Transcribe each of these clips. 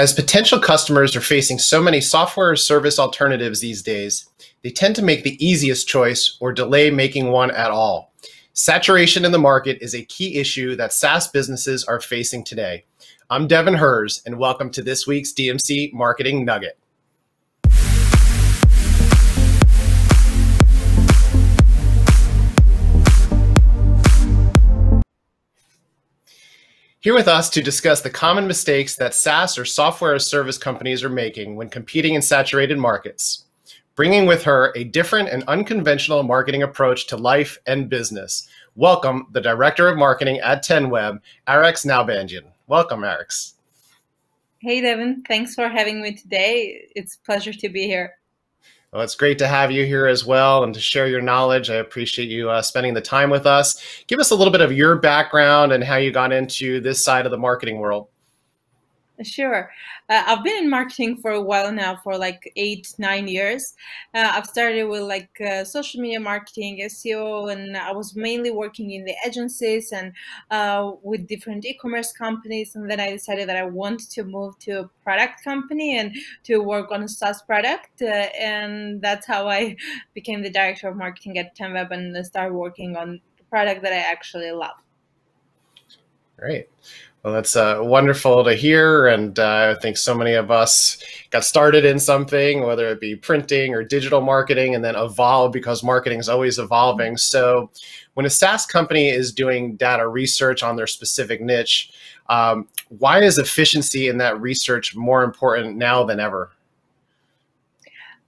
As potential customers are facing so many software or service alternatives these days, they tend to make the easiest choice or delay making one at all. Saturation in the market is a key issue that SaaS businesses are facing today. I'm Devin Hers, and welcome to this week's DMC Marketing Nugget. Here with us to discuss the common mistakes that SaaS or software as service companies are making when competing in saturated markets, bringing with her a different and unconventional marketing approach to life and business. Welcome, the Director of Marketing at 10Web, Arex Nalbandian. Welcome, Arex. Hey, Devin. Thanks for having me today. It's a pleasure to be here. Well, it's great to have you here as well and to share your knowledge. I appreciate you uh, spending the time with us. Give us a little bit of your background and how you got into this side of the marketing world. Sure. Uh, I've been in marketing for a while now, for like eight, nine years. Uh, I've started with like uh, social media marketing, SEO, and I was mainly working in the agencies and uh, with different e commerce companies. And then I decided that I want to move to a product company and to work on a SaaS product. Uh, and that's how I became the director of marketing at 10Web and started working on the product that I actually love. Great. Well, that's uh, wonderful to hear. And uh, I think so many of us got started in something, whether it be printing or digital marketing, and then evolved because marketing is always evolving. So when a SaaS company is doing data research on their specific niche, um, why is efficiency in that research more important now than ever?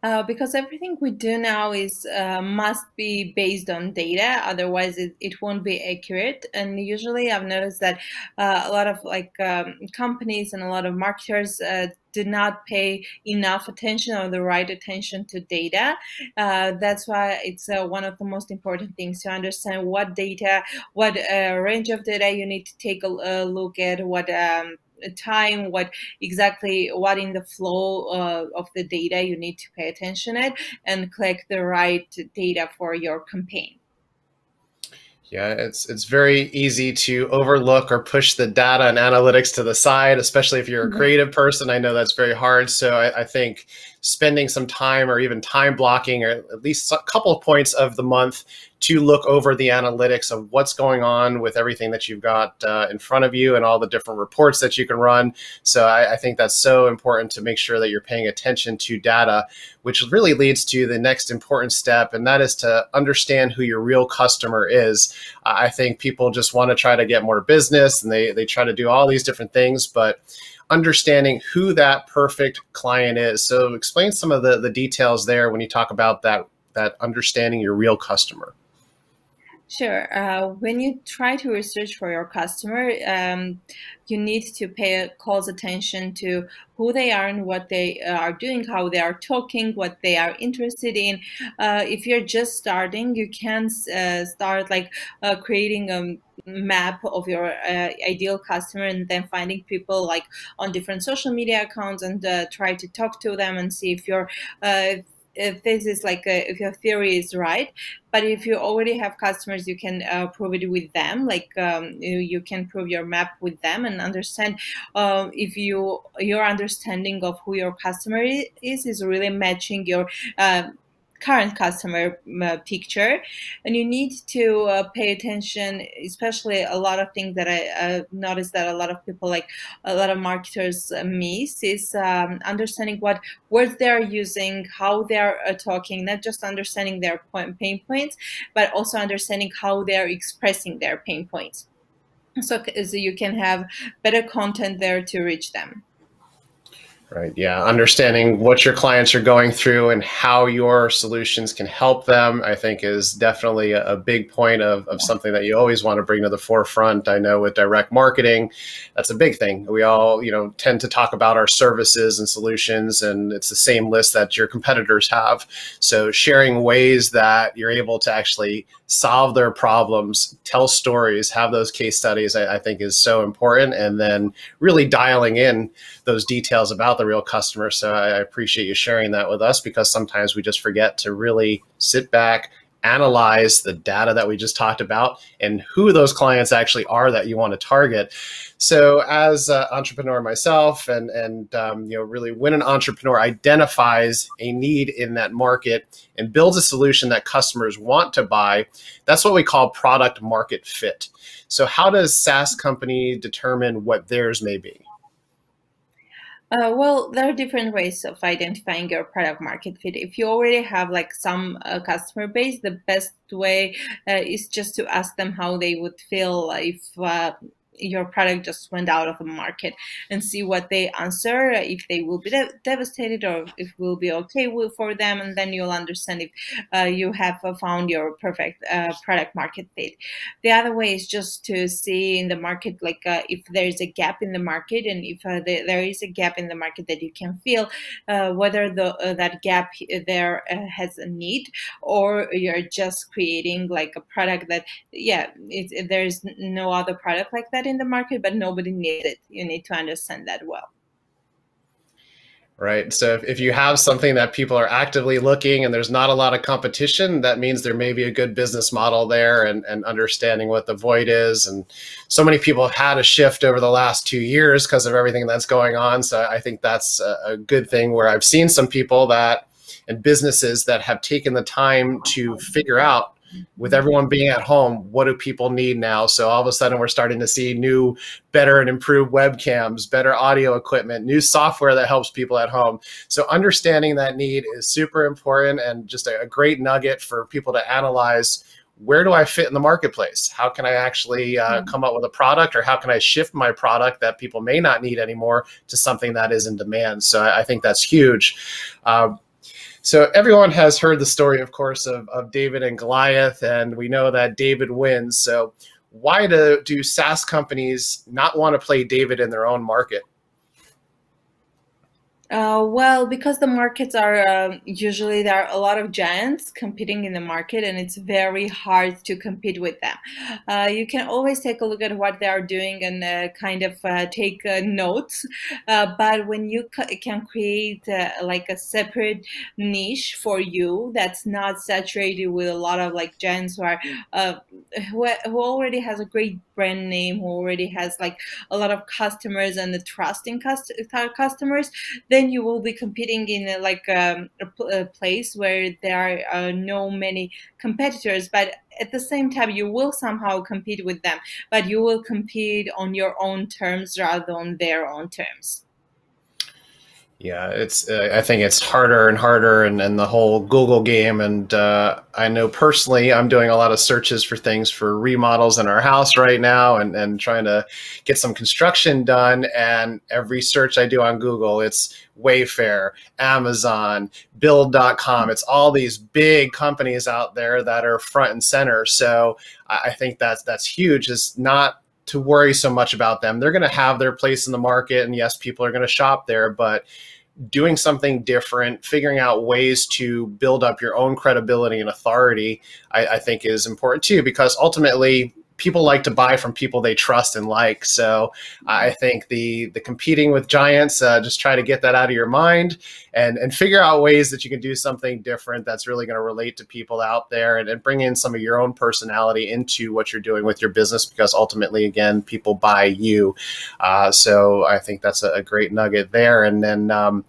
Uh, because everything we do now is uh, must be based on data otherwise it, it won't be accurate and usually i've noticed that uh, a lot of like um, companies and a lot of marketers uh, do not pay enough attention or the right attention to data. Uh, that's why it's uh, one of the most important things to understand what data, what uh, range of data you need to take a, a look at, what um, time what exactly what in the flow uh, of the data you need to pay attention at and collect the right data for your campaign yeah, it's it's very easy to overlook or push the data and analytics to the side, especially if you're a mm-hmm. creative person. I know that's very hard. So I, I, think spending some time or even time blocking or at least a couple of points of the month to look over the analytics of what's going on with everything that you've got uh, in front of you and all the different reports that you can run. So I, I, think that's so important to make sure that you're paying attention to data, which really leads to the next important step, and that is to understand who your real customer is. I think people just want to try to get more business and they, they try to do all these different things, but understanding who that perfect client is. So explain some of the, the details there when you talk about that that understanding your real customer. Sure. Uh, when you try to research for your customer, um, you need to pay close attention to who they are and what they are doing, how they are talking, what they are interested in. Uh, if you're just starting, you can uh, start like uh, creating a map of your uh, ideal customer and then finding people like on different social media accounts and uh, try to talk to them and see if you're this is like a, if your theory is right but if you already have customers you can uh, prove it with them like um, you, you, can prove your map with them and understand uh, if you your understanding of who your customer is is really matching your uh, current customer uh, picture and you need to uh, pay attention especially a lot of things that i uh, noticed that a lot of people like a lot of marketers uh, miss is um, understanding what words they're using how they're uh, talking not just understanding their point, pain points but also understanding how they're expressing their pain points. So, so you can have better content there to reach them Right. Yeah. Understanding what your clients are going through and how your solutions can help them, I think, is definitely a, big point of, of something that you always want to bring to the forefront. I know with direct marketing, that's a big thing. We all, you know, tend to talk about our services and solutions, and it's the same list that your competitors have. So, sharing ways that you're able to actually solve their problems, tell stories, have those case studies, I, I think is so important. And then really dialing in those details about the real customer. So I appreciate you sharing that with us because sometimes we just forget to really sit back, analyze the data that we just talked about and who those clients actually are that you want to target. So, as an entrepreneur myself, and and um, you know, really, when an entrepreneur identifies a need in that market and builds a solution that customers want to buy, that's what we call product market fit. So, how does SaaS company determine what theirs may be? Uh, well, there are different ways of identifying your product market fit. If you already have like some uh, customer base, the best way uh, is just to ask them how they would feel if uh, your product just went out of the market and see what they answer if they will be de- devastated or if will be okay with, for them and then you'll understand if uh, you have found your perfect uh, product market fit. The other way is just to see in the market like uh, if there's a gap in the market and if uh, the, there is a gap in the market that you can feel uh, whether the uh, that gap there has a need or you're just creating like a product that yeah it, there's no other product like that in the market, but nobody needs it. You need to understand that well. Right. So if, if you have something that people are actively looking and there's not a lot of competition, that means there may be a good business model there and, and understanding what the void is. And so many people have had a shift over the last two years because of everything that's going on. So I think that's a, a good thing where I've seen some people that and businesses that have taken the time to figure out with everyone being at home, what do people need now? So all of a sudden, we're starting to see new, better and improved webcams, better audio equipment, new software that helps people at home. So understanding that need is super important and just a, a great nugget for people to analyze where do I fit in the marketplace? How can I actually uh, mm-hmm. come up with a product, or how can I shift my product that people may not need anymore to something that is in demand? So I, I think that's huge. Uh, so everyone has heard the story, of course, of, of David and Goliath, and we know that David wins. So why do, do SaaS companies not want to play David in their own market? Uh, well, because the markets are uh, usually there are a lot of giants competing in the market, and it's very hard to compete with them. Uh, you can always take a look at what they are doing and uh, kind of uh, take uh, notes, but when you can create like a separate niche for you that's not saturated with a lot of like giants who are who, who already has a great brand name, who already has like a lot of customers and the trusting cust- customers, then you will be competing in a, like um, a, a, place where there are uh, no many competitors. But at the same time, you will somehow compete with them, but you will compete on your own terms rather than their own terms. Yeah, it's. Uh, I think it's harder and harder, and, and the whole Google game. And uh, I know personally, I'm doing a lot of searches for things for remodels in our house right now, and and trying to get some construction done. And every search I do on Google, it's Wayfair, Amazon, Build.com. It's all these big companies out there that are front and center. So I think that's that's huge. Is not to worry so much about them. They're going to have their place in the market, and yes, people are going to shop there, but doing something different, figuring out ways to build up your own credibility and authority, I, I think is important too, because ultimately people like to buy from people they trust and like. So I think the the competing with giants, uh, just try to get that out of your mind and and figure out ways that you can do something different that's really going to relate to people out there and, and bring in some of your own personality into what you're doing with your business because ultimately, again, people buy you. Uh, so I think that's a, a, great nugget there. And then. Um,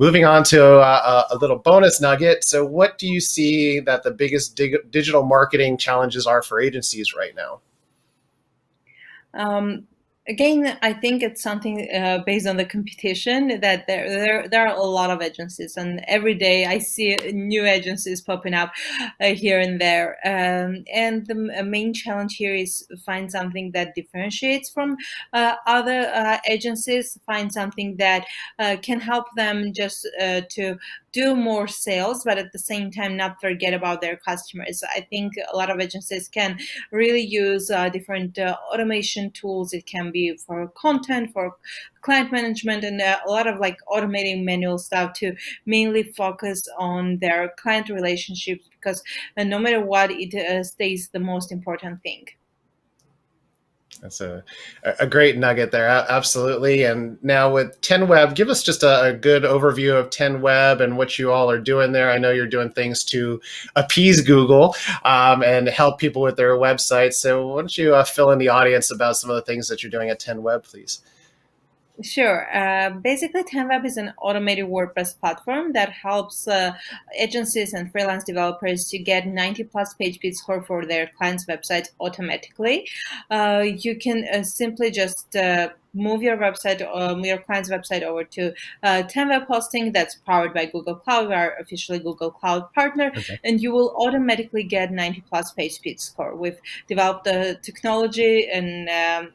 moving on to a, a, little bonus nugget. So, what do you see that the biggest dig- digital marketing challenges are for agencies right now? Um, again, I think it's something uh, based on the competition that there, there there are a lot of agencies, and every day I see new agencies popping up uh, here and there. Um, and the main challenge here is find something that differentiates from uh, other uh, agencies, find something that uh, can help them just uh, to do more sales, but at the same time not forget about their customers. I think a lot of agencies can really use uh, different uh, automation tools. It can be for content, for client management, and uh, a lot of like automating manual stuff to mainly focus on their client relationships because uh, no matter what, it uh, stays the most important thing. That's a, a great nugget there. Absolutely. And now with 10Web, give us just a, a, good overview of 10Web and what you all are doing there. I know you're doing things to appease Google um, and help people with their websites. So why don't you uh, fill in the audience about some of the things that you're doing at 10Web, please? Sure. Uh, basically, 10Web is an automated WordPress platform that helps uh, agencies and freelance developers to get 90 plus page speed score for their clients' websites automatically. Uh, you can uh, simply just uh, move your website, um, your client's website over to uh, 10Web hosting that's powered by Google Cloud. We are officially Google Cloud partner, okay. and you will automatically get 90 plus page speed score. We've developed the technology and um,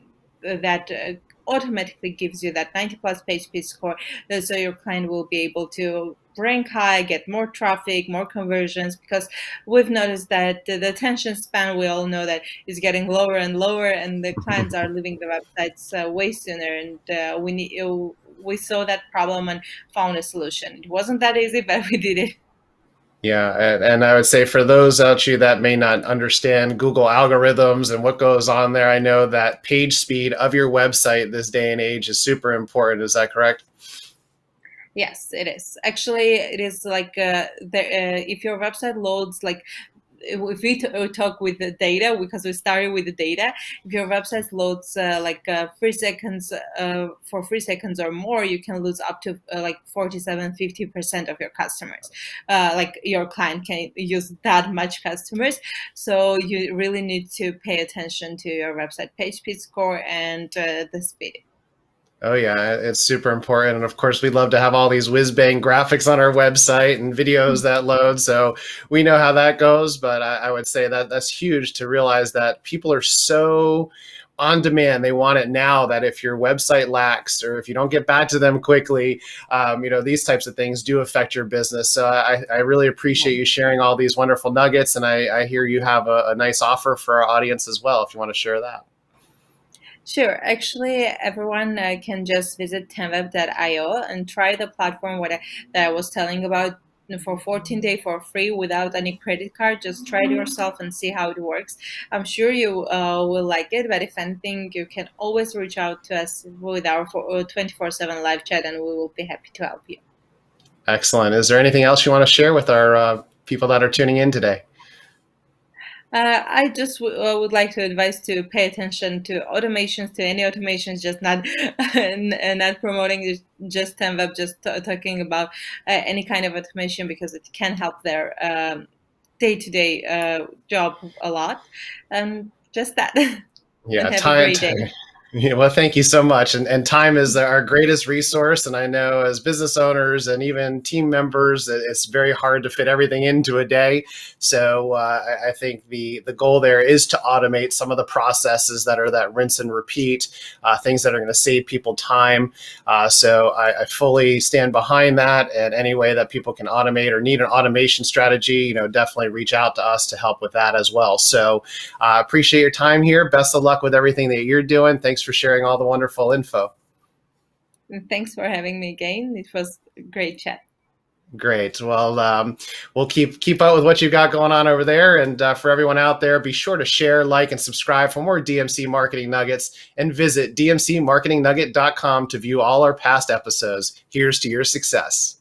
that uh, automatically gives you that 90 plus page speed score uh, so your client will be able to rank high get more traffic more conversions because we've noticed that the, attention span we all know that is getting lower and lower and the clients are leaving the websites uh, way sooner and uh, we need we saw that problem and found a solution. It wasn't that easy but we did it yeah, and, I would say for those out you that may not understand Google algorithms and what goes on there, I know that page speed of your website this day and age is super important. Is that correct? Yes, it is. Actually, it is like uh, the, uh, if your website loads like if we uh, talk with the data because we started with the data if your website loads uh, like uh, three seconds uh, for three seconds or more you can lose up to uh, like 47 50 percent of your customers. Uh, like your client can use that much customers so you really need to pay attention to your website page speed score and the speed Oh yeah, it's super important, and of course we love to have all these whiz bang graphics on our website and videos that load. So we know how that goes, but I, I, would say that that's huge to realize that people are so on demand. They want it now. That if your website lacks or if you don't get back to them quickly, um, you know these types of things do affect your business. So I, I really appreciate you sharing all these wonderful nuggets, and I, I hear you have a, a nice offer for our audience as well. If you want to share that. Sure. Actually, everyone uh, can just visit 10web.io and try the platform what I, that I was telling about for 14 days for free without any credit card. Just try it yourself and see how it works. I'm sure you uh, will like it, but if anything, you can always reach out to us with our uh, 24 7 live chat and we will be happy to help you. Excellent. Is there anything else you want to share with our uh, people that are tuning in today? Uh, I just w- uh, would like to advise to pay attention to automations, to any automations, just not not promoting just 10Web, just t- talking about uh, any kind of automation because it can help their day to day job a lot. And just that. Yeah, time. Yeah, well, thank you so much. And, and time is our greatest resource. And I know as business owners and even team members, it's very hard to fit everything into a day. So uh, I, think the, the goal there is to automate some of the processes that are that rinse and repeat, uh, things that are going to save people time. Uh, so I, I, fully stand behind that. And any way that people can automate or need an automation strategy, you know, definitely reach out to us to help with that as well. So I uh, appreciate your time here. Best of luck with everything that you're doing. Thanks for sharing all the wonderful info. Thanks for having me again. It was a great chat. Great. Well, um, we'll keep keep up with what you've got going on over there. And uh, for everyone out there, be sure to share, like, and subscribe for more DMC Marketing Nuggets. And visit dmcmarketingnugget.com to view all our past episodes. Here's to your success.